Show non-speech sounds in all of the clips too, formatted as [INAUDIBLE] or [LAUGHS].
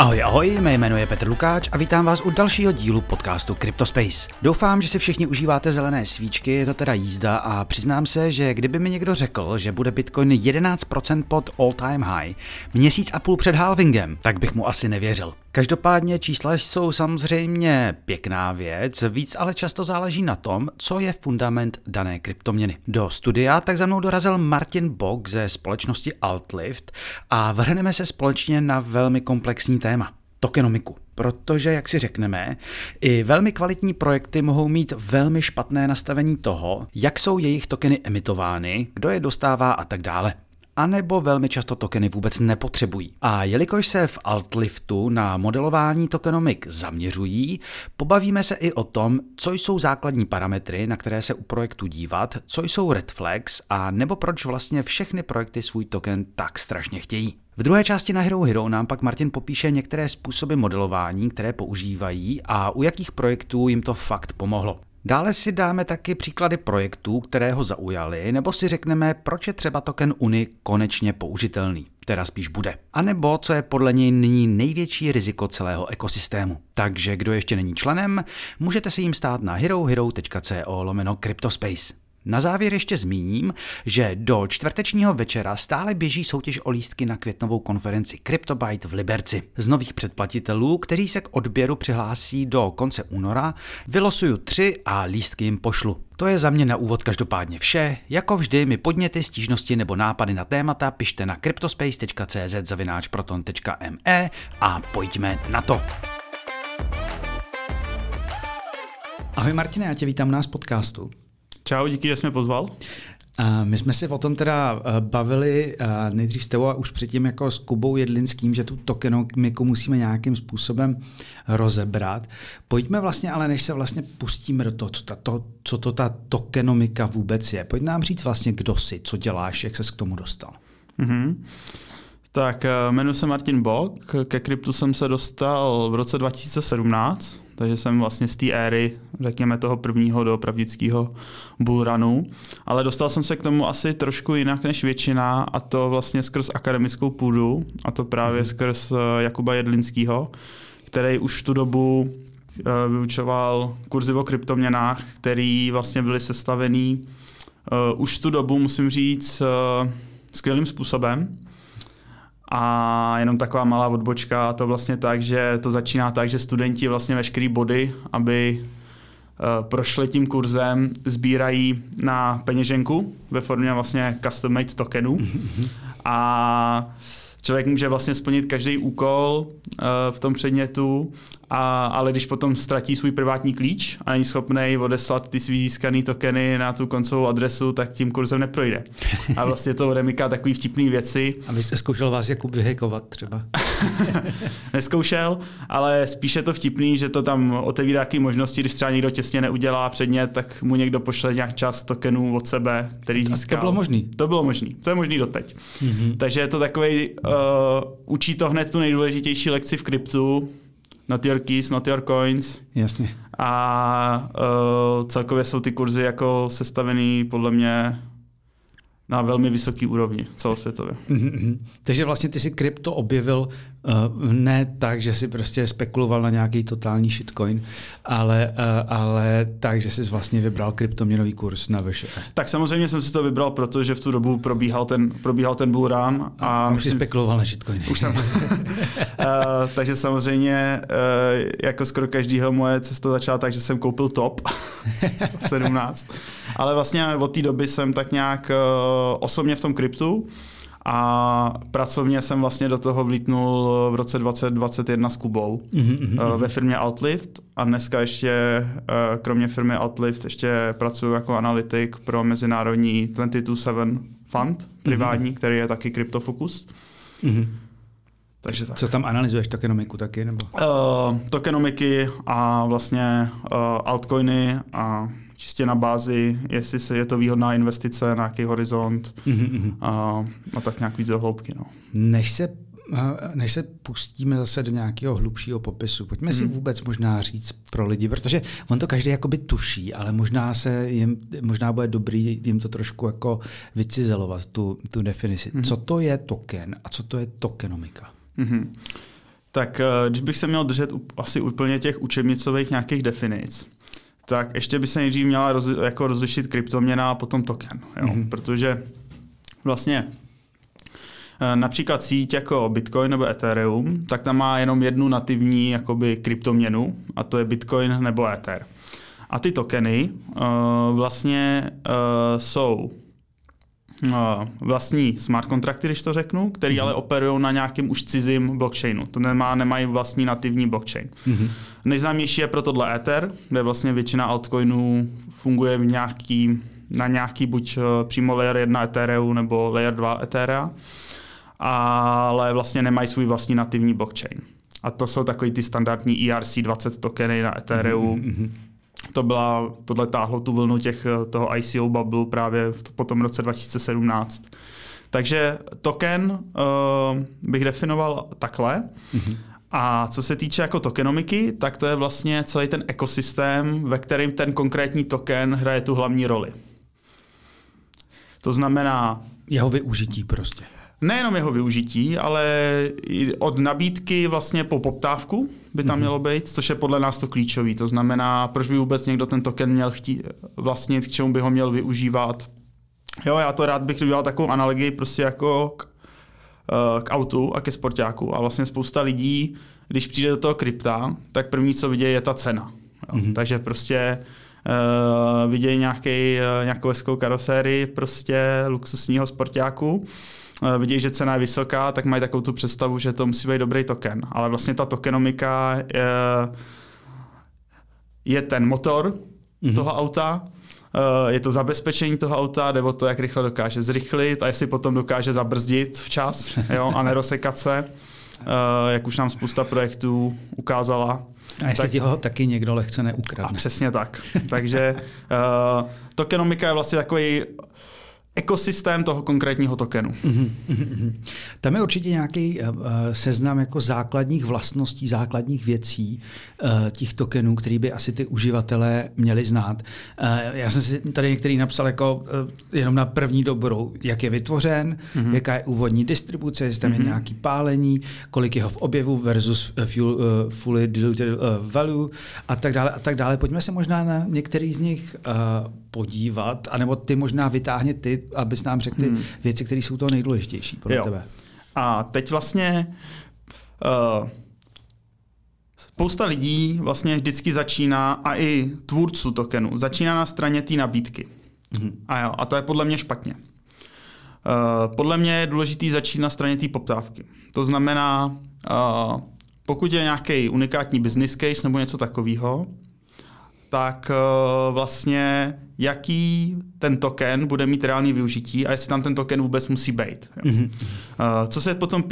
Ahoj, ahoj, mé jméno je Petr Lukáč a vítám vás u dalšího dílu podcastu CryptoSpace. Doufám, že si všichni užíváte zelené svíčky, je to teda jízda a přiznám se, že kdyby mi někdo řekl, že bude Bitcoin 11% pod all time high, měsíc a půl před halvingem, tak bych mu asi nevěřil. Každopádně čísla jsou samozřejmě pěkná věc, víc ale často záleží na tom, co je fundament dané kryptoměny. Do studia tak za mnou dorazil Martin Bok ze společnosti Altlift a vrhneme se společně na velmi komplexní téma tokenomiku. Protože, jak si řekneme, i velmi kvalitní projekty mohou mít velmi špatné nastavení toho, jak jsou jejich tokeny emitovány, kdo je dostává a tak dále anebo velmi často tokeny vůbec nepotřebují. A jelikož se v Altliftu na modelování tokenomik zaměřují, pobavíme se i o tom, co jsou základní parametry, na které se u projektu dívat, co jsou red flags a nebo proč vlastně všechny projekty svůj token tak strašně chtějí. V druhé části na Hero Hero nám pak Martin popíše některé způsoby modelování, které používají a u jakých projektů jim to fakt pomohlo. Dále si dáme taky příklady projektů, které ho zaujaly, nebo si řekneme, proč je třeba token Uni konečně použitelný, teda spíš bude. A nebo co je podle něj nyní největší riziko celého ekosystému. Takže kdo ještě není členem, můžete se jim stát na herohero.co lomeno Cryptospace. Na závěr ještě zmíním, že do čtvrtečního večera stále běží soutěž o lístky na květnovou konferenci CryptoByte v Liberci. Z nových předplatitelů, kteří se k odběru přihlásí do konce února, vylosuju tři a lístky jim pošlu. To je za mě na úvod každopádně vše. Jako vždy mi podněty, stížnosti nebo nápady na témata pište na cryptospace.cz zavináčproton.me a pojďme na to. Ahoj Martine, já tě vítám nás podcastu. Čau, díky, že jsi mě pozval. My jsme se o tom teda eh, bavili eh, nejdřív s tebou a už předtím jako s Kubou Jedlinským, že tu tokenomiku musíme nějakým způsobem rozebrat. Pojďme vlastně, ale než se vlastně pustíme do toho, co, ta, to, co to ta tokenomika vůbec je, pojď nám říct vlastně, kdo jsi, co děláš, jak se k tomu dostal. Mm-hmm. Tak eh, jmenuji se Martin Bok, ke kryptu jsem se dostal v roce 2017, takže jsem vlastně z té éry, řekněme toho prvního do pravdického bullrunu, ale dostal jsem se k tomu asi trošku jinak než většina a to vlastně skrz akademickou půdu a to právě mm-hmm. skrz eh, Jakuba Jedlinského, který už tu dobu eh, vyučoval kurzy o kryptoměnách, který vlastně byly sestavený uh, už tu dobu, musím říct, uh, skvělým způsobem. A jenom taková malá odbočka, to vlastně tak, že to začíná tak, že studenti vlastně veškerý body, aby uh, prošli tím kurzem, sbírají na peněženku ve formě vlastně custom made tokenů. Mhm. A člověk může vlastně splnit každý úkol uh, v tom předmětu a, ale když potom ztratí svůj privátní klíč a není schopný odeslat ty svý získané tokeny na tu koncovou adresu, tak tím kurzem neprojde. A vlastně to odemyká takový vtipný věci. A vy jste zkoušel vás Jakub vyhekovat třeba? [LAUGHS] [LAUGHS] Neskoušel, ale spíše to vtipný, že to tam otevírá nějaké možnosti, když třeba někdo těsně neudělá předmět, tak mu někdo pošle nějak část tokenů od sebe, který získal. A to bylo možný? To bylo možný. To je možný doteď. Mm-hmm. Takže je to takový, uh, učí to hned tu nejdůležitější lekci v kryptu, not your keys, not your coins. Jasně. A uh, celkově jsou ty kurzy jako sestavený podle mě na velmi vysoký úrovni celosvětově. Mm-hmm. Takže vlastně ty si krypto objevil uh, ne tak, že si prostě spekuloval na nějaký totální shitcoin, ale, uh, ale tak, že jsi vlastně vybral kryptoměnový kurz na VŠE. Tak samozřejmě jsem si to vybral, protože v tu dobu probíhal ten, probíhal ten bull run. A, a už myslím, jsi spekuloval na shitcoiny. Už jsem. uh, [LAUGHS] takže samozřejmě uh, jako skoro každýho moje cesta začala tak, že jsem koupil top [LAUGHS] 17. Ale vlastně od té doby jsem tak nějak uh, osobně v tom kryptu a pracovně jsem vlastně do toho vlítnul v roce 2021 s Kubou mm-hmm. ve firmě Outlift a dneska ještě eh, kromě firmy Outlift ještě pracuji jako analytik pro mezinárodní 22-7 fund privátní, mm-hmm. který je taky kryptofokus. Mm-hmm. Takže tak. Co tam analyzuješ, tokenomiku taky? Nebo? Uh, tokenomiky a vlastně uh, altcoiny a čistě na bázi, jestli se je to výhodná investice, na jaký horizont mm-hmm. a, a tak nějak víc do hloubky. No. Než se než se pustíme zase do nějakého hlubšího popisu, pojďme si mhm. vůbec možná říct pro lidi, protože on to každý jakoby tuší, ale možná se jim, možná bude dobrý jim to trošku jako vycizelovat, tu, tu definici. Mm-hmm. Co to je token a co to je tokenomika? Mm-hmm. Tak když bych se měl držet asi úplně těch učebnicových nějakých definic, tak ještě by se nejdřív měla roz, jako rozlišit kryptoměna a potom token. Jo? Mm-hmm. Protože vlastně Eh, například síť jako Bitcoin nebo Ethereum, tak tam má jenom jednu nativní jakoby kryptoměnu a to je Bitcoin nebo Ether. A ty tokeny uh, vlastně uh, jsou vlastní smart kontrakty, když to řeknu, který mm-hmm. ale operují na nějakém už cizím blockchainu. To nemá, nemají vlastní nativní blockchain. Mm-hmm. Nejznámější je pro tohle Ether, kde vlastně většina altcoinů funguje v nějaký, na nějaký buď přímo layer 1 Ethereum nebo layer 2 Ethereum ale vlastně nemají svůj vlastní nativní blockchain. A to jsou takový ty standardní ERC20 tokeny na Ethereum. Mm-hmm. To byla, tohle táhlo tu vlnu těch, toho ICO bubble právě v, po tom roce 2017. Takže token uh, bych definoval takhle. Mm-hmm. A co se týče jako tokenomiky, tak to je vlastně celý ten ekosystém, ve kterém ten konkrétní token hraje tu hlavní roli. To znamená... Jeho využití prostě nejenom jeho využití, ale i od nabídky vlastně po poptávku by tam mm-hmm. mělo být, což je podle nás to klíčový. To znamená, proč by vůbec někdo ten token měl chtít vlastnit, k čemu by ho měl využívat. Jo, já to rád bych udělal takovou analogii prostě jako k, eh, k autu a ke sportáku. A vlastně spousta lidí, když přijde do toho krypta, tak první, co vidějí, je ta cena. Jo. Mm-hmm. Takže prostě uh, vidějí nějaký, uh, nějakou hezkou karosérii prostě luxusního sportáku Eh, vidí, že cena je vysoká, tak mají takovou tu představu, že to musí být dobrý token. Ale vlastně ta tokenomika je, je ten motor mm-hmm. toho auta, eh, je to zabezpečení toho auta, nebo to, jak rychle dokáže zrychlit a jestli potom dokáže zabrzdit včas [LAUGHS] jo, a nerosekat se, eh, jak už nám spousta projektů ukázala. A jestli tak, ti ho taky někdo lehce neukradne. A přesně tak. Takže uh, tokenomika je vlastně takový ekosystém toho konkrétního tokenu. Mm-hmm. Tam je určitě nějaký uh, seznam jako základních vlastností, základních věcí uh, těch tokenů, který by asi ty uživatelé měli znát. Uh, já jsem si tady některý napsal jako uh, jenom na první dobrou, jak je vytvořen, mm-hmm. jaká je úvodní distribuce, jestli tam mm-hmm. je nějaký pálení, kolik jeho v objevu versus fuel, uh, fully diluted uh, value a tak dále a tak dále. Pojďme se možná na některý z nich uh, podívat, anebo ty možná vytáhně ty, abys nám řekl ty hmm. věci, které jsou to nejdůležitější pro jo. tebe. A teď vlastně uh, spousta lidí vlastně vždycky začíná, a i tvůrců tokenu, začíná na straně té nabídky. Hmm. A, jo, a to je podle mě špatně. Uh, podle mě je důležité začít na straně té poptávky. To znamená, uh, pokud je nějaký unikátní business case nebo něco takového, tak uh, vlastně jaký ten token bude mít reálný využití a jestli tam ten token vůbec musí být. Mm-hmm. Co se potom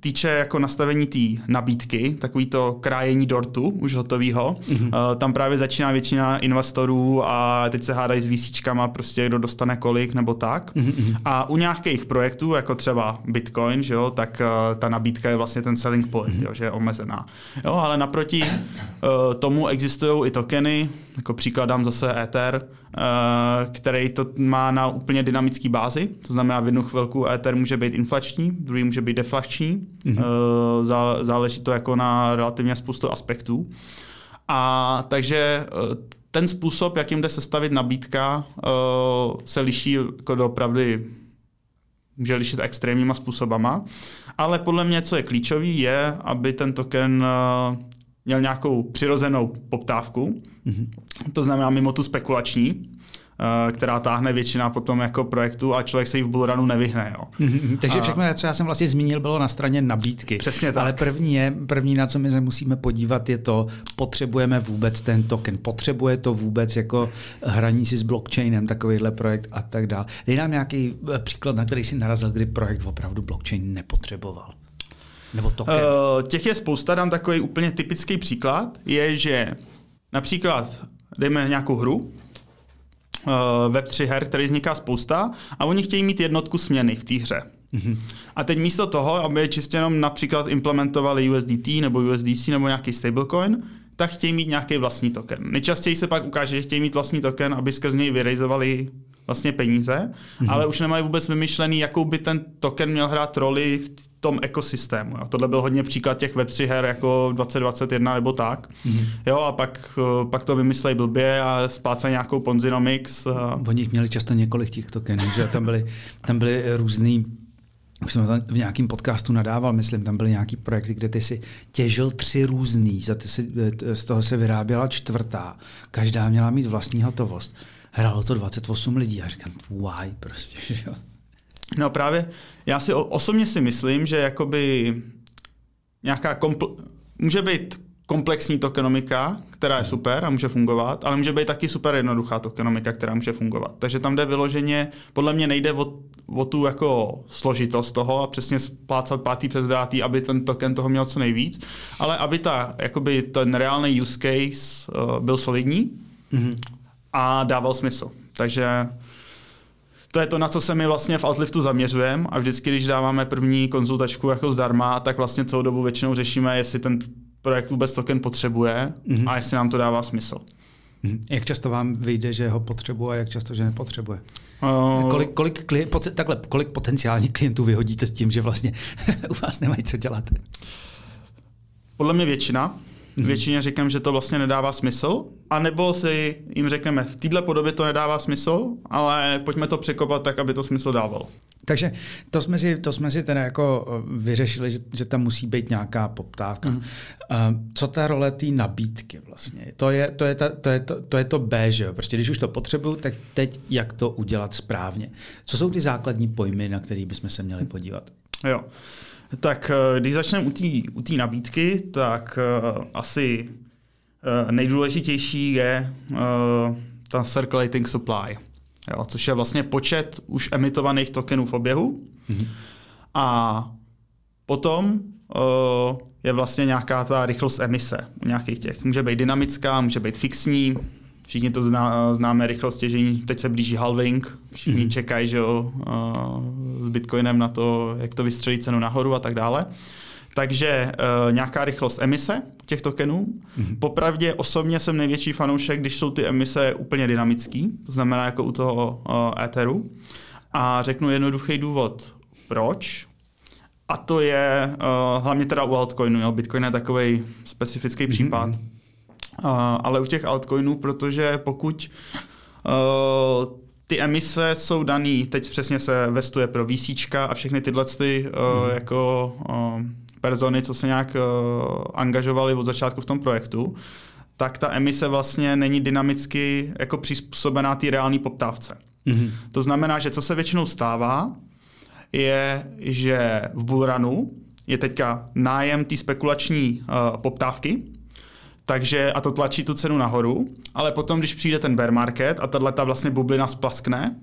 týče jako nastavení té nabídky, takový to krájení dortu už hotovýho, mm-hmm. uh, tam právě začíná většina investorů a teď se hádají s výsíčkama, prostě kdo dostane kolik nebo tak. Mm-hmm. A u nějakých projektů, jako třeba Bitcoin, že jo, tak uh, ta nabídka je vlastně ten selling point, mm-hmm. jo, že je omezená. Jo, ale naproti uh, tomu existují i tokeny, jako příklad dám zase Ether, uh, který to má na úplně dynamické bázi, to znamená v jednu chvilku Ether může být inflační, druhý může být deflační, mm-hmm. záleží to jako na relativně spoustu aspektů. A takže uh, ten způsob, jakým jde sestavit nabídka, se liší jako doopravdy může lišit extrémníma způsobama, ale podle mě, co je klíčový, je, aby ten token měl nějakou přirozenou poptávku, mm-hmm. to znamená mimo tu spekulační, Eh, která táhne většina potom jako projektu a člověk se jí v bullrunu nevyhne. Jo. Mm-hmm. Takže všechno, co já jsem vlastně zmínil, bylo na straně nabídky. Přesně tak. Ale první, je, první, na co my se musíme podívat, je to, potřebujeme vůbec ten token, potřebuje to vůbec jako hraní si s blockchainem, takovýhle projekt a tak dále. Dej nám nějaký eh, příklad, na který si narazil, kdy projekt opravdu blockchain nepotřeboval. Nebo token. Uh, těch je spousta, dám takový úplně typický příklad, je, že například dejme nějakou hru, uh, Web3 her, který vzniká spousta a oni chtějí mít jednotku směny v té hře. Mm-hmm. A teď místo toho, aby čistě jenom například implementovali USDT nebo USDC nebo nějaký stablecoin, tak chtějí mít nějaký vlastní token. Nejčastěji se pak ukáže, že chtějí mít vlastní token, aby skrz něj vyrejzovali vlastně peníze, mm-hmm. ale už nemají vůbec vymyšlený, jakou by ten token měl hrát roli v tom ekosystému. A tohle byl hodně příklad těch Web3 her jako 2021 nebo tak. Mm-hmm. Jo, a pak, pak to vymyslejí blbě a splácají nějakou Ponzinomics. A... Oni měli často několik těch tokenů, že tam byly, tam byly různý už jsem v nějakém podcastu nadával, myslím, tam byly nějaký projekty, kde ty si těžil tři různý, za ty si, z toho se vyráběla čtvrtá. Každá měla mít vlastní hotovost. Hrálo to 28 lidí a říkám, why prostě, že jo. No právě, já si osobně si myslím, že jakoby nějaká kompl- může být komplexní tokenomika, která je super a může fungovat, ale může být taky super jednoduchá tokenomika, která může fungovat. Takže tam jde vyloženě, podle mě nejde o, o tu jako složitost toho a přesně splácat pátý přes dátý, aby ten token toho měl co nejvíc, ale aby ta, jakoby ten reálný use case uh, byl solidní mm-hmm. A dával smysl. Takže to je to, na co se my vlastně v Outliftu zaměřujeme a vždycky, když dáváme první konzultačku jako zdarma, tak vlastně celou dobu většinou řešíme, jestli ten projekt vůbec token potřebuje mm-hmm. a jestli nám to dává smysl. Mm-hmm. Jak často vám vyjde, že ho potřebuje a jak často, že nepotřebuje? Uh, kolik, kolik, klient, takhle, kolik potenciálních klientů vyhodíte s tím, že vlastně [LAUGHS] u vás nemají co dělat? Podle mě většina. Mm-hmm. Většině říkám, že to vlastně nedává smysl, anebo si jim řekneme, v této podobě to nedává smysl, ale pojďme to překopat tak, aby to smysl dával. Takže to jsme si, to jsme si teda jako eh, vyřešili, že, že tam musí být nějaká poptávka. Mm. Co ta role té nabídky vlastně? To je to, je ta, to, je to, to, je to B, že jo? Prostě když už to potřebuju, tak teď jak to udělat správně. Co jsou ty základní pojmy, na které bychom se měli podívat? Jo. Tak eh, když začneme u té nabídky, tak uh, asi uh, nejdůležitější je uh, ta circulating supply jo, což je vlastně počet už emitovaných tokenů v oběhu. Mm-hmm. A potom uh, je vlastně nějaká ta rychlost emise u nějakých těch. Může být dynamická, může být fixní, všichni to zná, známe rychlost těžení, teď se blíží halving, všichni mm-hmm. čekají že jo, uh, s Bitcoinem na to, jak to vystřelí cenu nahoru a tak dále. Takže uh, nějaká rychlost emise těch tokenů. Mm-hmm. Popravdě osobně jsem největší fanoušek, když jsou ty emise úplně dynamický, to znamená jako u toho uh, Etheru. A řeknu jednoduchý důvod, proč. A to je uh, hlavně teda u altcoinu. Jo. Bitcoin je takový specifický mm-hmm. případ. Uh, ale u těch altcoinů, protože pokud uh, ty emise jsou daný, teď přesně se vestuje pro VC a všechny tyhle ty, uh, mm. jako uh, persony, co se nějak uh, angažovali od začátku v tom projektu, tak ta emise vlastně není dynamicky jako přizpůsobená té reálné poptávce. Mm-hmm. To znamená, že co se většinou stává, je, že v bullrunu je teďka nájem té spekulační uh, poptávky, takže a to tlačí tu cenu nahoru, ale potom, když přijde ten bear market a tahle ta vlastně bublina splaskne,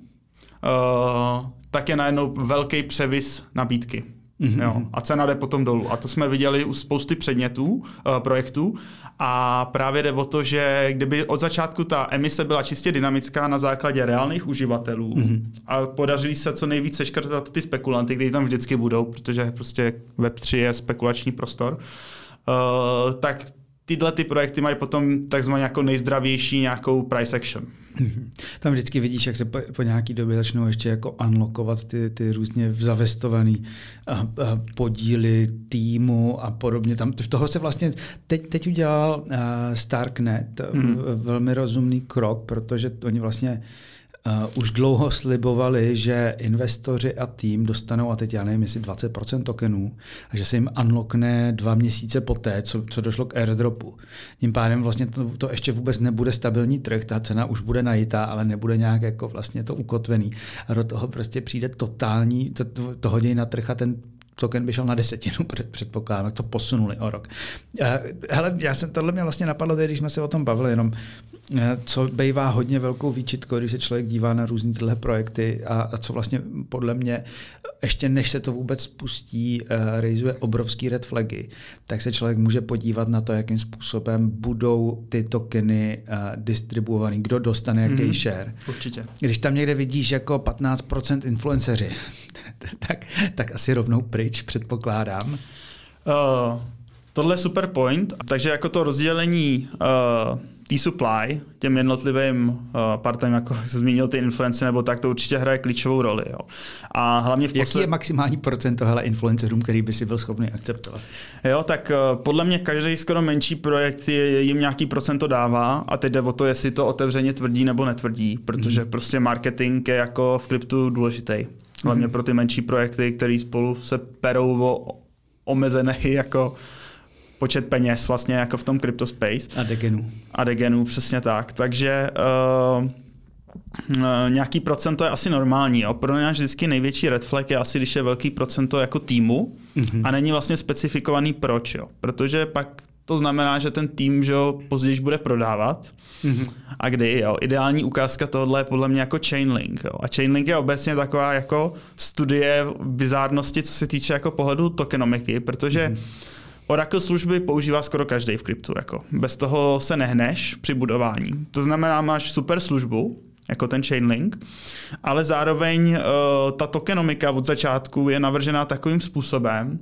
uh, tak je najednou velký převis nabídky. Mm-hmm. Jo, a cena jde potom dolů. A to jsme viděli u spousty předmětů, uh, projektů. A právě jde o to, že kdyby od začátku ta emise byla čistě dynamická na základě reálných uživatelů mm-hmm. a podařili se co nejvíce seškrtat ty spekulanty, kteří tam vždycky budou, protože prostě Web3 je spekulační prostor, uh, tak tyhle ty projekty mají potom takzvaně jako nejzdravější nějakou price action. Mhm. Tam vždycky vidíš, jak se po, po nějaký době začnou ještě jako unlockovat ty, ty různě zavestované podíly týmu a podobně. Tam v toho se vlastně teď, teď udělal uh, Starknet mm. velmi rozumný krok, protože oni vlastně uh, Uh, už dlouho slibovali, že investoři a tým dostanou, a teď já nevím, jestli 20% tokenů, a že se jim unlockne dva měsíce poté, co, co došlo k airdropu. Tím pádem vlastně to, to ještě vůbec nebude stabilní trh, ta cena už bude najitá, ale nebude nějak jako vlastně to ukotvený. A do toho prostě přijde totální, to, to, hodí na trh a ten token by šel na desetinu, [LAUGHS] předpokládám, to posunuli o rok. Eh, hele, já jsem, tohle mě vlastně napadlo, když jsme se o tom bavili, jenom co bývá hodně velkou výčitkou, když se člověk dívá na různé tyhle projekty a, a co vlastně podle mě ještě než se to vůbec spustí, uh, rejzuje obrovský red flagy, tak se člověk může podívat na to, jakým způsobem budou ty tokeny uh, distribuovaný, kdo dostane jaký mm-hmm. share. Určitě. Když tam někde vidíš jako 15% influenceři, [LAUGHS] tak, tak asi rovnou pryč, předpokládám. Uh, tohle je super point. Takže jako to rozdělení uh, té supply, těm jednotlivým uh, partem, jako [LAUGHS] se zmínil ty influence nebo tak, to určitě hraje klíčovou roli. Jo. A hlavně v posled... Jaký je maximální procent tohle influencerům, který by si byl schopný akceptovat? Jo, tak uh, podle mě každý skoro menší projekt je, jim nějaký procento dává a teď jde o to, jestli to otevřeně tvrdí nebo netvrdí, protože mm. prostě marketing je jako v kryptu důležitý. Hlavně mm. pro ty menší projekty, které spolu se perou o omezený [LAUGHS] jako počet peněz vlastně jako v tom CryptoSpace. A degenů. A degenů, přesně tak. Takže uh, nějaký procento je asi normální. Jo. Pro nás vždycky největší red flag je asi, když je velký procento jako týmu mm-hmm. a není vlastně specifikovaný proč. Jo. Protože pak to znamená, že ten tým že jo, později bude prodávat. Mm-hmm. A kdy, jo. Ideální ukázka tohle je podle mě jako Chainlink. Jo. A Chainlink je obecně taková jako studie bizárnosti, co se týče jako pohledu tokenomiky, protože mm-hmm Oracle služby používá skoro každý v kryptu. Jako. Bez toho se nehneš při budování. To znamená, máš super službu, jako ten Chainlink, ale zároveň uh, ta tokenomika od začátku je navržená takovým způsobem,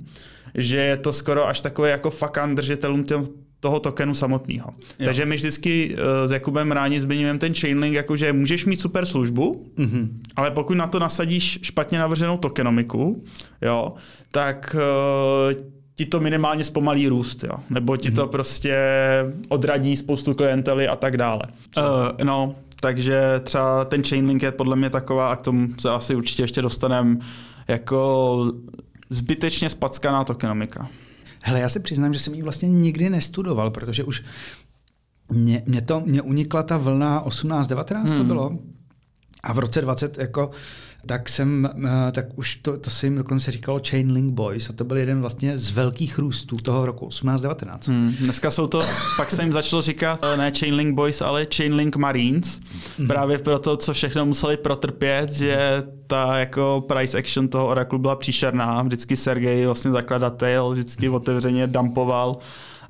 že je to skoro až takové jako fakan držitelům tě, toho tokenu samotného. Takže my vždycky uh, s Jakubem ráni zmiňujeme ten Chainlink, jakože můžeš mít super službu, mm-hmm. ale pokud na to nasadíš špatně navrženou tokenomiku, jo, tak uh, ti to minimálně zpomalí růst, jo? nebo ti to mm-hmm. prostě odradí spoustu klientely a tak dále. Uh, no, takže třeba ten Chainlink je podle mě taková, a k tomu se asi určitě ještě dostaneme, jako zbytečně spackaná tokenomika. Hele, já se přiznám, že jsem ji vlastně nikdy nestudoval, protože už mě, mě to, mě unikla ta vlna 18-19 hmm. to bylo. A v roce 20 jako tak jsem, eh, tak už to, to se jim dokonce říkalo Chainlink Boys a to byl jeden vlastně z velkých růstů toho roku 18-19. Hmm, dneska jsou to, pak se jim začalo říkat eh, ne Chainlink Boys, ale Chainlink Marines, hmm. právě proto, co všechno museli protrpět, že ta jako price action toho Oracle byla příšerná. Vždycky Sergej, vlastně zakladatel, vždycky otevřeně dumpoval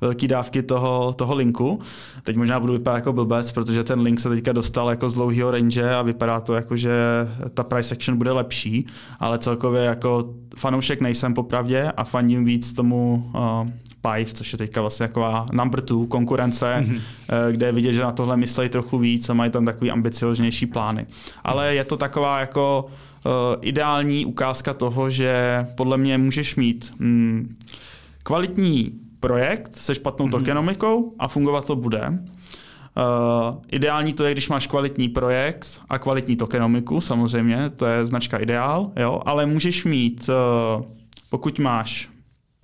velké dávky toho, toho linku. Teď možná budu vypadat jako blbec, protože ten link se teďka dostal jako z dlouhého range a vypadá to jako, že ta price action bude lepší, ale celkově jako fanoušek nejsem popravdě a fandím víc tomu uh, Pive, což je teďka vlastně jako number two konkurence, mm-hmm. kde je vidět, že na tohle myslejí trochu víc a mají tam takový ambicioznější plány. Ale je to taková jako uh, ideální ukázka toho, že podle mě můžeš mít mm, kvalitní projekt se špatnou mm-hmm. tokenomikou a fungovat to bude. Uh, ideální to je, když máš kvalitní projekt a kvalitní tokenomiku, samozřejmě, to je značka ideál, jo, ale můžeš mít, uh, pokud máš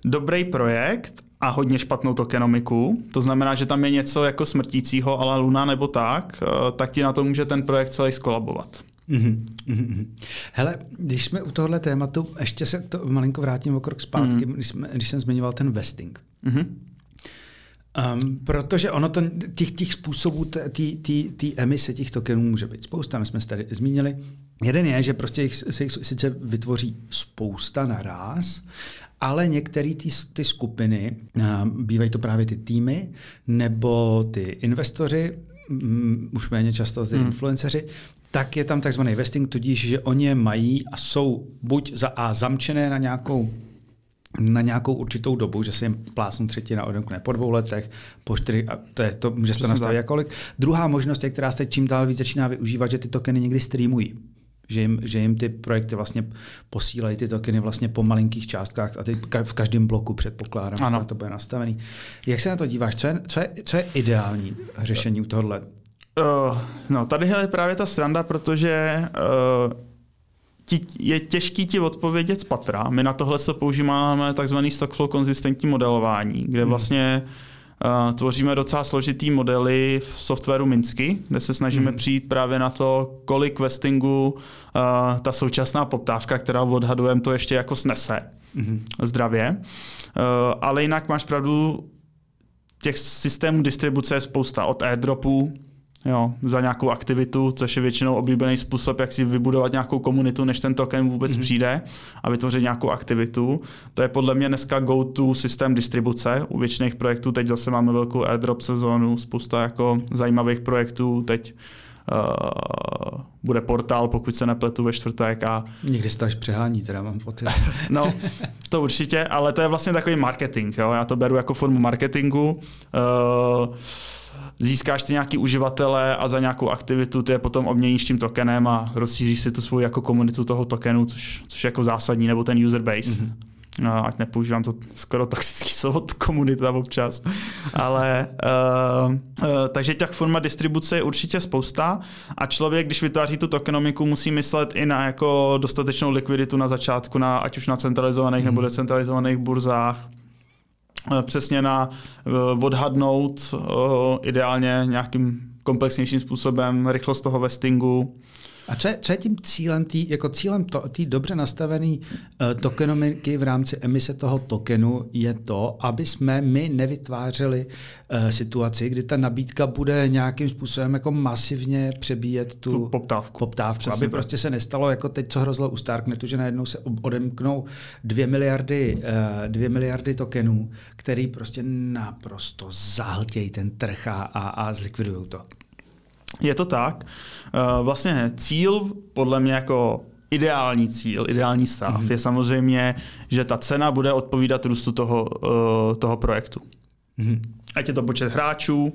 dobrý projekt a hodně špatnou tokenomiku, to znamená, že tam je něco jako smrtícího, ale Luna nebo tak, uh, tak ti na to může ten projekt celý skolabovat. Mm-hmm. Hele, když jsme u tohle tématu, ještě se to malinko vrátím o krok zpátky, mm. když, jsme, když jsem zmiňoval ten vesting. Mm-hmm. Um, protože ono to, těch, těch způsobů té emise těch tokenů může být spousta, my jsme se tady zmínili. Jeden je, že prostě jich, se jich sice vytvoří spousta naraz, ale některé ty, ty skupiny, um, bývají to právě ty týmy nebo ty investoři, um, už méně často ty hmm. influenceři, tak je tam takzvaný vesting, tudíž, že oni je mají a jsou buď za A zamčené na nějakou na nějakou určitou dobu, že se jim plásnou třetina odemkne po dvou letech, po čtyři, a to, je to může se to nastavit jakolik. Druhá možnost je, která se čím dál víc začíná využívat, že ty tokeny někdy streamují. Že jim, že jim ty projekty vlastně posílají ty tokeny vlastně po malinkých částkách a ty v každém bloku předpokládám, ano. že to bude nastavený. Jak se na to díváš? Co je, co je, co je ideální řešení u tohohle? Uh, no, tady je právě ta sranda, protože uh, ti, je těžký ti odpovědět z patra. My na tohle se používáme takzvaný stockflow konzistentní modelování, kde hmm. vlastně uh, tvoříme docela složitý modely v softwaru Minsky, kde se snažíme hmm. přijít právě na to, kolik vestingu uh, ta současná poptávka, která odhadujeme, to ještě jako snese hmm. zdravě. Uh, ale jinak máš pravdu, těch systémů distribuce je spousta, od airdropů jo, za nějakou aktivitu, což je většinou oblíbený způsob, jak si vybudovat nějakou komunitu, než ten token vůbec mm-hmm. přijde a vytvořit nějakou aktivitu. To je podle mě dneska go-to systém distribuce. U většiných projektů teď zase máme velkou airdrop sezónu, spousta jako zajímavých projektů. Teď Uh, bude portál, pokud se nepletu ve čtvrtek. A... Někdy se to až přehání, teda mám pocit. [LAUGHS] no, to určitě, ale to je vlastně takový marketing. Jo? Já to beru jako formu marketingu. Uh, získáš ty nějaký uživatele a za nějakou aktivitu ty je potom obměníš tím tokenem a rozšíříš si tu svou jako komunitu toho tokenu, což, což je jako zásadní, nebo ten user base. Mm-hmm. No, ať nepoužívám to skoro toxický [LAUGHS] slovo komunita občas. Ale uh, uh, takže těch forma distribuce je určitě spousta a člověk, když vytváří tu tokenomiku, musí myslet i na jako dostatečnou likviditu na začátku, na, ať už na centralizovaných hmm. nebo decentralizovaných burzách přesně na odhadnout ideálně nějakým komplexnějším způsobem rychlost toho vestingu, a co je, co je tím cílem, tý, jako cílem té dobře nastavené uh, tokenomiky v rámci emise toho tokenu je to, aby jsme my nevytvářeli uh, situaci, kdy ta nabídka bude nějakým způsobem jako masivně přebíjet tu, tu poptávku. poptávku aby tak. prostě se nestalo jako teď, co hrozilo u Starknetu, že najednou se odemknou dvě miliardy, uh, dvě miliardy tokenů, který prostě naprosto zahltějí ten trh a, a, a zlikvidují to. Je to tak. Eh, vlastně cíl, podle mě jako ideální cíl, ideální stav mm-hmm. je samozřejmě, že ta cena bude odpovídat růstu toho, eh, toho projektu. Mm-hmm. Ať je to počet hráčů,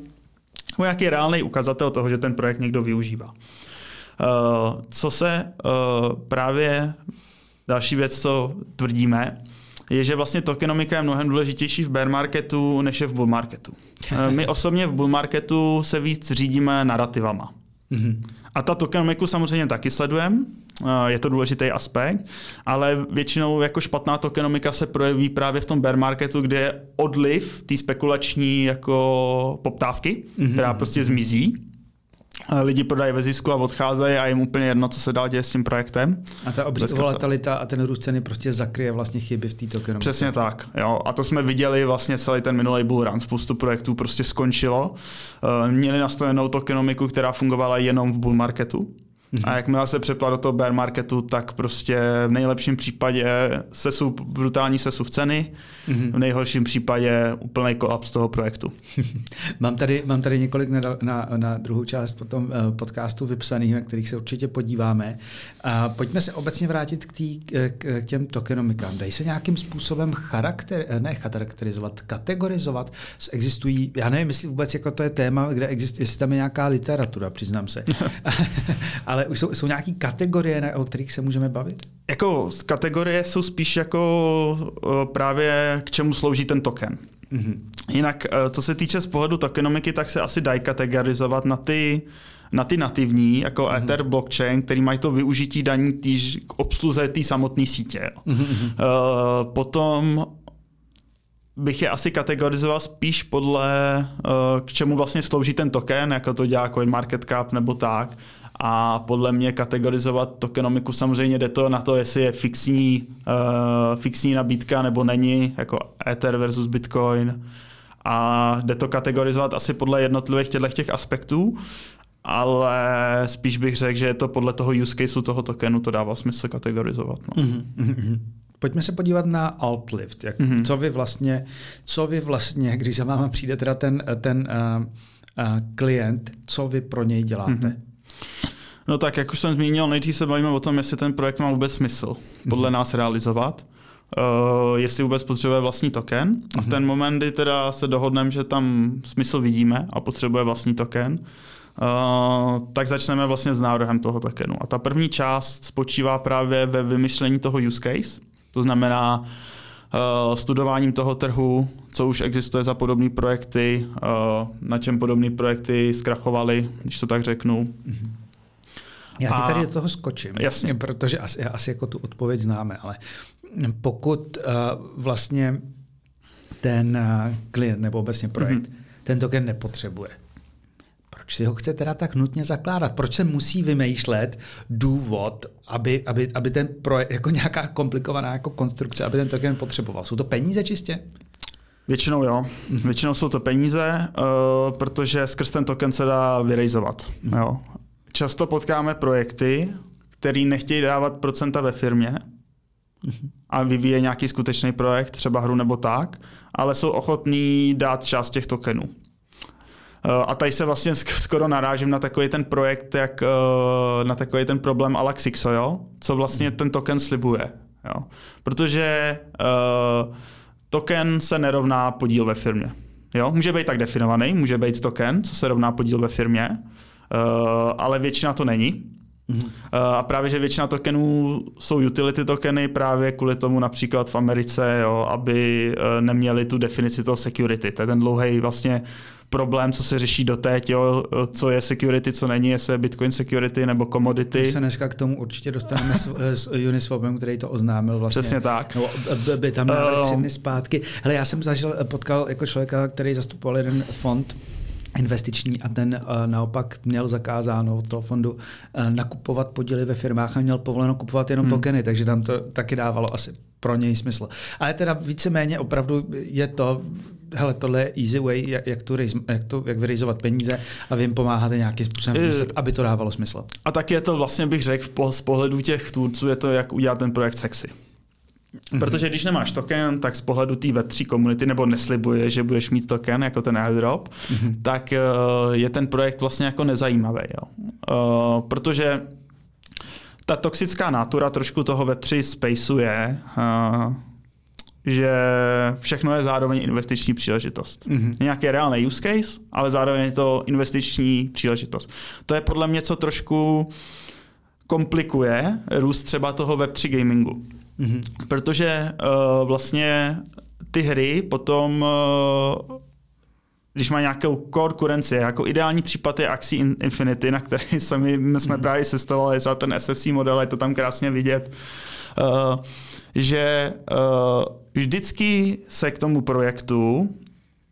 nebo nějaký reálný ukazatel toho, že ten projekt někdo využívá. Eh, co se právě další věc, co tvrdíme, je, že vlastně tokenomika je mnohem důležitější v bear marketu, než je v bull marketu. [LAUGHS] Eh, my osobně v bull marketu se víc řídíme narrativama. Mm-hmm. A ta tokenomiku samozřejmě taky sledujeme, eh, je to důležitý aspekt, ale většinou jako špatná tokenomika se projeví právě v tom bear marketu, kde je odliv té spekulační jako poptávky, mm-hmm. která prostě zmizí lidi prodají ve zisku a odcházejí a jim úplně jedno, co se dál děje s tím projektem. A ta obří volatilita a ten růst ceny prostě zakryje vlastně chyby v té tokenomice. Přesně tak. Jo. A to jsme viděli vlastně celý ten minulý bull run. Spoustu projektů prostě skončilo. Uh, měli nastavenou tokenomiku, která fungovala jenom v bull marketu. A jakmile se přepla do toho bear marketu, tak prostě v nejlepším případě sesuv, brutální sesuv ceny, mm-hmm. v nejhorším případě úplný kolaps toho projektu. [LAUGHS] mám, tady, mám tady několik na, na, na druhou část potom eh, podcastu vypsaných, na kterých se určitě podíváme. A pojďme se obecně vrátit k, tý, k, k těm tokenomikám. Dají se nějakým způsobem charakter, ne charakterizovat, kategorizovat? Existují, já nevím, jestli vůbec jako to je téma, kde existuje, jestli tam je nějaká literatura, přiznám se. [LAUGHS] [LAUGHS] Ale už jsou, jsou nějaké kategorie, o kterých se můžeme bavit? Jako kategorie jsou spíš jako právě k čemu slouží ten token. Mm-hmm. Jinak, e, co se týče z pohledu tokenomiky, tak se asi dají kategorizovat na ty na ty nativní, jako mm-hmm. Ether blockchain, který mají to využití daní týž k obsluze té samotné sítě. Mm-hmm. Uh, potom bych je asi kategorizoval spíš podle, uh, k čemu vlastně slouží ten token, jako to dělá CoinMarketCap nebo tak a podle mě kategorizovat tokenomiku samozřejmě jde to na to, jestli je fixní, uh, fixní nabídka nebo není, jako Ether versus Bitcoin a jde to kategorizovat asi podle jednotlivých těchto těch aspektů, ale spíš bych řekl, že je to podle toho use caseu toho tokenu, to dává smysl kategorizovat. No. Mm-hmm. Pojďme se podívat na Altlift. Jak, mm-hmm. co, vy vlastně, co vy vlastně, když za váma přijde teda ten, ten uh, uh, klient, co vy pro něj děláte? Mm-hmm. No tak, jak už jsem zmínil, nejdřív se bavíme o tom, jestli ten projekt má vůbec smysl podle mm-hmm. nás realizovat. Uh, jestli vůbec potřebuje vlastní token. A v mhm. ten moment, kdy teda se dohodneme, že tam smysl vidíme a potřebuje vlastní token, uh, tak začneme vlastně s návrhem toho tokenu. A ta první část spočívá právě ve vymyšlení toho use case. To znamená, Uh, studováním toho trhu, co už existuje za podobné projekty, uh, na čem podobné projekty zkrachovaly, když to tak řeknu. Mm-hmm. Já ti tady do toho skočím, jasně. protože asi, asi jako tu odpověď známe, ale pokud uh, vlastně ten klient nebo obecně projekt mm-hmm. ten token nepotřebuje, proč si ho chce teda tak nutně zakládat? Proč se musí vymýšlet důvod, aby, aby, aby ten projekt, jako nějaká komplikovaná jako konstrukce, aby ten token potřeboval? Jsou to peníze čistě? Většinou jo. Mm-hmm. Většinou jsou to peníze, uh, protože skrz ten token se dá vyrejzovat. Mm-hmm. Jo často potkáme projekty, který nechtějí dávat procenta ve firmě a vyvíje nějaký skutečný projekt, třeba hru nebo tak, ale jsou ochotní dát část těch tokenů. Eh, a tady se vlastně skoro narážím na takový ten projekt, jak eh, na takový ten problém Alexixo, jo? co vlastně ten token slibuje. Jo? Protože uh, token se nerovná podíl ve firmě. Jo? Může být tak definovaný, může být token, co se rovná podíl ve firmě, uh, ale většina to není. Mm-hmm. A právě, že většina tokenů jsou utility tokeny právě kvůli tomu například v Americe, jo, aby eh, neměli tu definici toho security. To je ten dlouhý vlastně problém, co se řeší doteď, jo, co je security, co není, jestli je Bitcoin security nebo commodity. My se dneska k tomu určitě dostaneme s, s Uniswapem, který to oznámil vlastně. Přesně tak. No, by tam uh, tři dny zpátky. Hele, já jsem zažil, potkal jako člověka, který zastupoval jeden fond, investiční a ten uh, naopak měl zakázáno od toho fondu uh, nakupovat podíly ve firmách a měl povoleno kupovat jenom hmm. tokeny, takže tam to taky dávalo asi pro něj smysl. Ale teda víceméně opravdu je to, hele, tohle je easy way, jak, jak, tu, jak, tu, jak vyrizovat peníze a vy jim pomáháte nějakým způsobem vymyslet, aby to dávalo smysl. A tak je to vlastně, bych řekl, z pohledu těch tvůrců je to, jak udělat ten projekt sexy. Mm-hmm. Protože když nemáš token, tak z pohledu té Web3 komunity, nebo neslibuje, že budeš mít token jako ten airdrop, mm-hmm. tak uh, je ten projekt vlastně jako nezajímavý. Jo. Uh, protože ta toxická natura trošku toho Web3 spaceu je, uh, že všechno je zároveň investiční příležitost. Mm-hmm. Nějaký reálný use case, ale zároveň je to investiční příležitost. To je podle mě, co trošku komplikuje růst třeba toho Web3 gamingu. Mm-hmm. Protože uh, vlastně ty hry potom, uh, když má nějakou core currency, jako ideální případ je Axie Infinity, na který [LAUGHS] sami jsme mm-hmm. právě sestavovali třeba ten SFC model, je to tam krásně vidět, uh, že uh, vždycky se k tomu projektu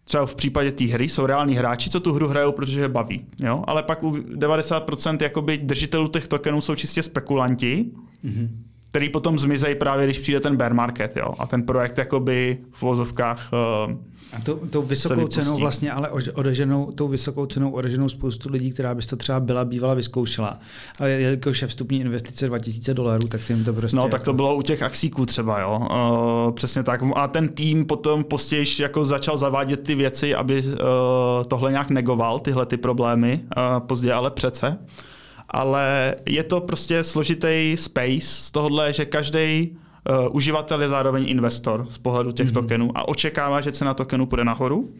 třeba v případě té hry jsou reální hráči, co tu hru hrajou, protože je baví. Jo? Ale pak u 90% jakoby držitelů těch tokenů jsou čistě spekulanti, mm-hmm který potom zmizejí právě, když přijde ten bear market, jo, a ten projekt jakoby v vozovkách uh, a to, tou vysokou cenou vlastně, ale odeženou, tou vysokou cenou odeženou spoustu lidí, která bys to třeba byla bývala vyzkoušela. Ale jelikož je vstupní investice 2000 dolarů, tak si jim to prostě... No, jako... tak to bylo u těch axíků třeba, jo. Uh, přesně tak. A ten tým potom postěji jako začal zavádět ty věci, aby uh, tohle nějak negoval, tyhle ty problémy, uh, později ale přece ale je to prostě složitý space z tohohle, že každý uh, uživatel je zároveň investor z pohledu těch mm-hmm. tokenů a očekává, že cena tokenu půjde nahoru,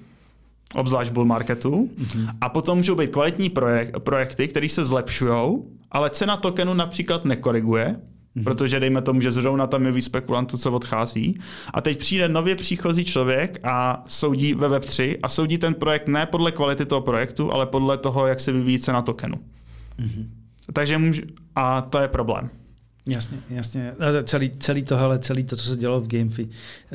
obzvlášť bull marketu. Mm-hmm. A potom můžou být kvalitní projek- projekty, které se zlepšují, ale cena tokenu například nekoriguje, mm-hmm. protože dejme tomu, že zrovna tam je víc spekulantů, co odchází. A teď přijde nově příchozí člověk a soudí ve Web3 a soudí ten projekt ne podle kvality toho projektu, ale podle toho, jak se vyvíjí cena tokenu. Mm-hmm. Takže může, a to je problém. Jasně, jasně. Celý, celý tohle, celý to, co se dělo v GameFi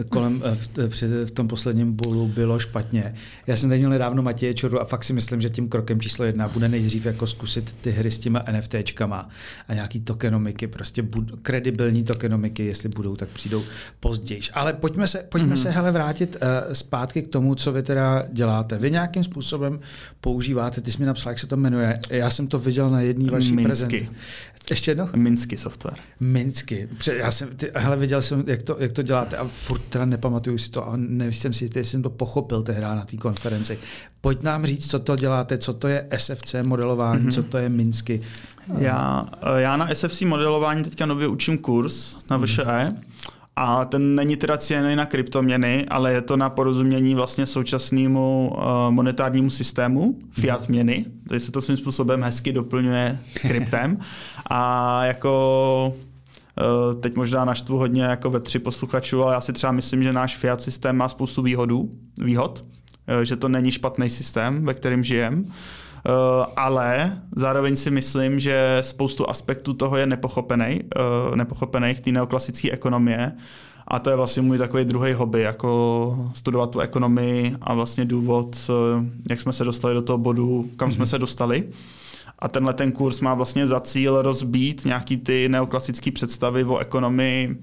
kolem v, při, v tom posledním bulu, bylo špatně. Já jsem tady měl nedávno Matěje Čoru a fakt si myslím, že tím krokem číslo jedna bude nejdřív jako zkusit ty hry s těma NFTčkama a nějaký tokenomiky, prostě bud, kredibilní tokenomiky, jestli budou, tak přijdou později. Ale pojďme se, pojďme mm-hmm. se hele vrátit uh, zpátky k tomu, co vy teda děláte. Vy nějakým způsobem používáte, ty jsi mi napsal, jak se to jmenuje. Já jsem to viděl na jedné vaší prezentaci. Ještě jedno? Minsky software. Minsky. Já jsem, ty, hele, viděl jsem, jak to, jak to děláte a furt teda nepamatuju si to a nevím si, jestli jsem to pochopil tehdy na té konferenci. Pojď nám říct, co to děláte, co to je SFC modelování, mm-hmm. co to je Minsky. Já, já na SFC modelování teďka nově učím kurz na VŠE. Mm-hmm a ten není teda cílený na kryptoměny, ale je to na porozumění vlastně současnému uh, monetárnímu systému, fiat mhm. měny. Takže se to svým způsobem hezky doplňuje s kryptem. [LAUGHS] a jako uh, teď možná naštvu hodně jako ve tři posluchačů, ale já si třeba myslím, že náš fiat systém má spoustu výhodů, výhod, uh, že to není špatný systém, ve kterém žijeme. Uh, ale zároveň si myslím, že spoustu aspektů toho je nepochopený, uh, nepochopených té neoklasické ekonomie. A to je vlastně můj takový druhý hobby, jako studovat tu ekonomii a vlastně důvod, uh, jak jsme se dostali do toho bodu, kam mm-hmm. jsme mhm. se dostali. A tenhle ten kurz má vlastně za cíl rozbít nějaký ty neoklasické představy o ekonomii.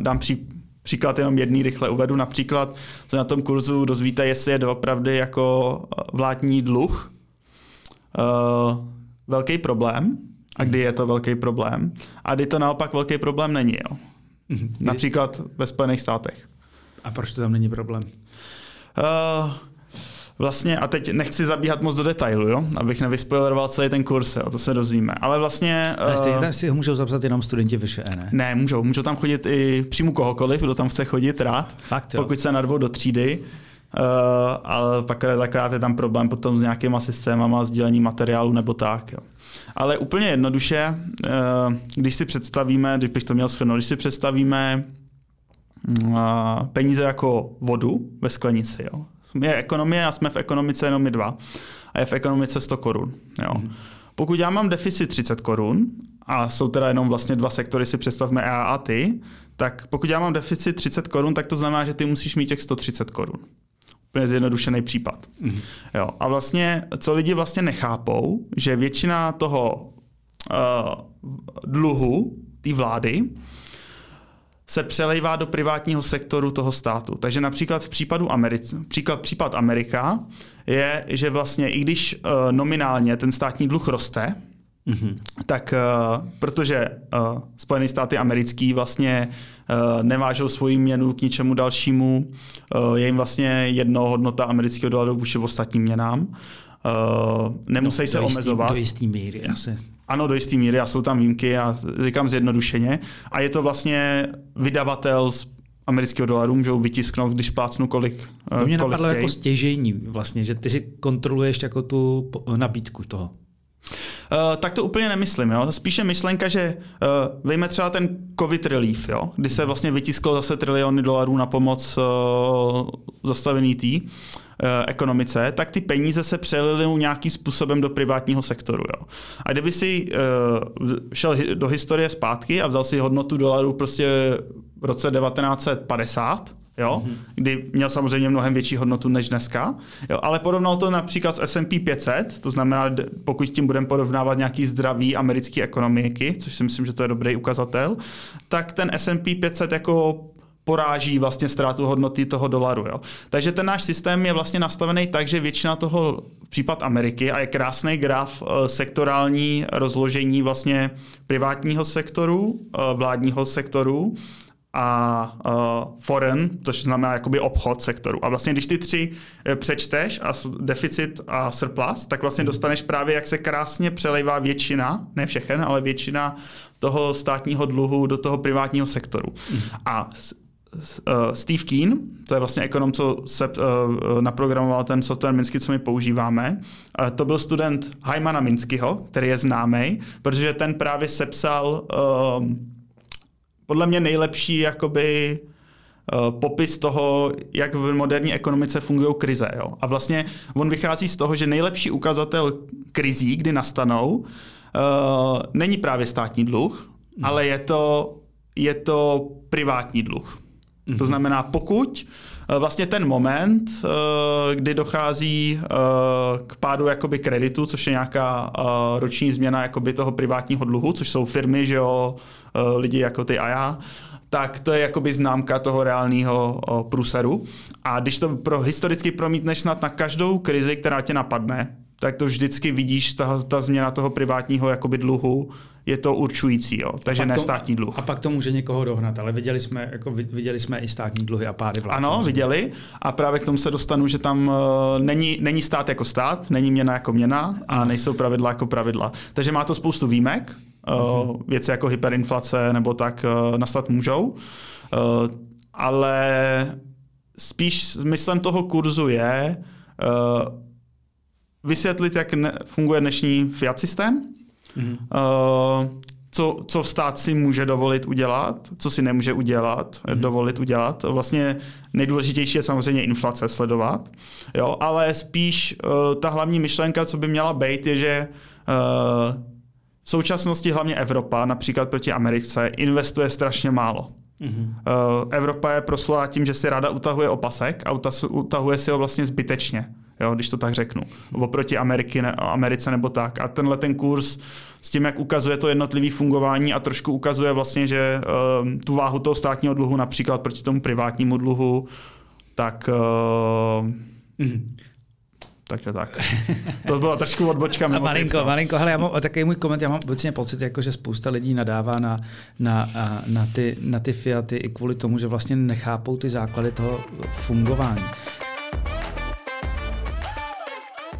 Dám pří, Příklad jenom jedný rychle uvedu. Například se na tom kurzu dozvíte, jestli je doopravdy jako vládní dluh uh, velký problém a kdy je to velký problém a kdy to naopak velký problém není. Jo. Mhm. Například ve Spojených státech. A proč to tam není problém? Uh, vlastně, a teď nechci zabíhat moc do detailu, jo? abych nevyspoileroval celý ten kurz, jo? to se dozvíme. Ale vlastně... Ale stejně uh, tam si ho můžou zapsat jenom studenti vyše, ne? Ne, můžou. Můžou tam chodit i přímo kohokoliv, kdo tam chce chodit rád, Fakt, jo. pokud se narvou do třídy. ale pak taková je tam problém potom s nějakýma systémama, sdílení materiálu nebo tak. Jo. Ale úplně jednoduše, když si představíme, když bych to měl shrnout, když si představíme peníze jako vodu ve sklenici. Jo. Je ekonomie a jsme v ekonomice jenom my dva. A je v ekonomice 100 korun. Jo. Mm. Pokud já mám deficit 30 korun, a jsou teda jenom vlastně dva sektory, si představme EA a ty, tak pokud já mám deficit 30 korun, tak to znamená, že ty musíš mít těch 130 korun. Úplně zjednodušený případ. Mm. Jo. A vlastně, co lidi vlastně nechápou, že většina toho uh, dluhu té vlády se přelejvá do privátního sektoru toho státu. Takže například v případu Americe, příklad, případ Amerika je, že vlastně i když uh, nominálně ten státní dluh roste, mm-hmm. tak uh, protože uh, Spojené státy americký vlastně uh, nevážou svoji měnu k ničemu dalšímu, uh, je jim vlastně jedno hodnota amerického dolaru vůči ostatním měnám, Uh, nemusí no, se jistý, omezovat. Do jistý míry, asi. Ano, do jisté míry a jsou tam výjimky a říkám zjednodušeně. A je to vlastně vydavatel z amerického dolaru, můžou vytisknout, když plácnu kolik To mě kolik napadlo chtěj. jako stěžení vlastně, že ty si kontroluješ jako tu nabídku toho. Uh, tak to úplně nemyslím. Jo? Spíše myšlenka, že uh, vejme třeba ten COVID relief, jo? kdy se vlastně vytisklo zase triliony dolarů na pomoc uh, zastavený tý. Uh, Eh, ekonomice, tak ty peníze se přelily nějakým způsobem do privátního sektoru. Jo. A kdyby si uh, šel do historie zpátky a vzal si hodnotu dolaru prostě v roce 1950, jo, mm-hmm. kdy měl samozřejmě mnohem větší hodnotu než dneska, jo, ale porovnal to například s S&P 500, to znamená, pokud tím budeme porovnávat nějaký zdravý americký ekonomiky, což si myslím, že to je dobrý ukazatel, tak ten S&P 500 jako poráží vlastně ztrátu hodnoty toho dolaru. Jo. Takže ten náš systém je vlastně nastavený tak, že většina toho případ Ameriky a je krásný graf eh, sektorální rozložení vlastně privátního sektoru, eh, vládního sektoru a uh, foreign, což znamená jakoby obchod sektoru. A vlastně když ty tři přečteš a deficit a surplus, tak vlastně dostaneš právě, jak se krásně přelejvá většina, ne všechen, ale většina toho státního dluhu do toho privátního sektoru. Mm. A Steve Keen, to je vlastně ekonom, co se uh, naprogramoval ten software Minsky, co my používáme. Uh, to byl student Heimana Minskyho, který je známý, protože ten právě sepsal uh, podle mě nejlepší jakoby popis toho, jak v moderní ekonomice fungují krize. Jo? A vlastně on vychází z toho, že nejlepší ukazatel krizí, kdy nastanou, uh, není právě státní dluh, hmm. ale je to, je to privátní dluh. Mm-hmm. To mhm. znamená, pokud eh, vlastně ten moment, eh, kdy dochází eh, k pádu jakoby kreditu, což je nějaká roční změna jakoby toho privátního dluhu, což jsou firmy, že jo, lidi jako ty a já, tak to je jakoby známka toho reálného průseru. A když to pro historicky promítneš snad na každou krizi, která tě napadne, tak to vždycky vidíš, ta, ta změna toho privátního jakoby dluhu je to určující, jo. takže ne státní dluh. A pak to může někoho dohnat, ale viděli jsme, jako viděli jsme i státní dluhy a pády vlád. Ano, viděli a právě k tomu se dostanu, že tam uh, není, není stát jako stát, není měna jako měna a nejsou pravidla jako pravidla. Takže má to spoustu výjimek, uh, věci jako hyperinflace nebo tak uh, nastat můžou, uh, ale spíš smyslem toho kurzu je uh, vysvětlit, jak ne, funguje dnešní fiat systém, mm-hmm. uh, co, co stát si může dovolit udělat, co si nemůže udělat, mm-hmm. dovolit udělat. Vlastně nejdůležitější je samozřejmě inflace sledovat, jo, ale spíš uh, ta hlavní myšlenka, co by měla být, je, že uh, v současnosti hlavně Evropa, například proti Americe, investuje strašně málo. Mm-hmm. Uh, Evropa je proslula tím, že si ráda utahuje opasek a utahuje si ho vlastně zbytečně jo, když to tak řeknu, oproti Ameriky, ne, Americe nebo tak. A tenhle ten kurz s tím, jak ukazuje to jednotlivé fungování a trošku ukazuje vlastně, že uh, tu váhu toho státního dluhu například proti tomu privátnímu dluhu, tak uh, mm. Takže tak. To byla trošku odbočka. [LAUGHS] Mimo malinko, malinko. Hele, já mám takový můj koment, já mám obecně pocit, jako, že spousta lidí nadává na, na, na, ty, na ty Fiaty i kvůli tomu, že vlastně nechápou ty základy toho fungování.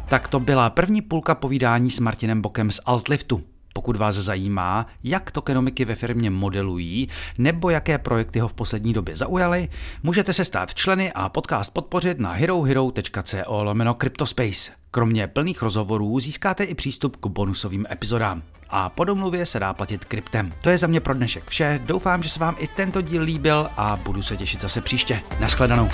Tak to byla první půlka povídání s Martinem Bokem z Altliftu. Pokud vás zajímá, jak tokenomiky ve firmě modelují, nebo jaké projekty ho v poslední době zaujaly, můžete se stát členy a podcast podpořit na herohero.co lomeno Cryptospace. Kromě plných rozhovorů získáte i přístup k bonusovým epizodám. A po domluvě se dá platit kryptem. To je za mě pro dnešek vše, doufám, že se vám i tento díl líbil a budu se těšit zase příště. Naschledanou.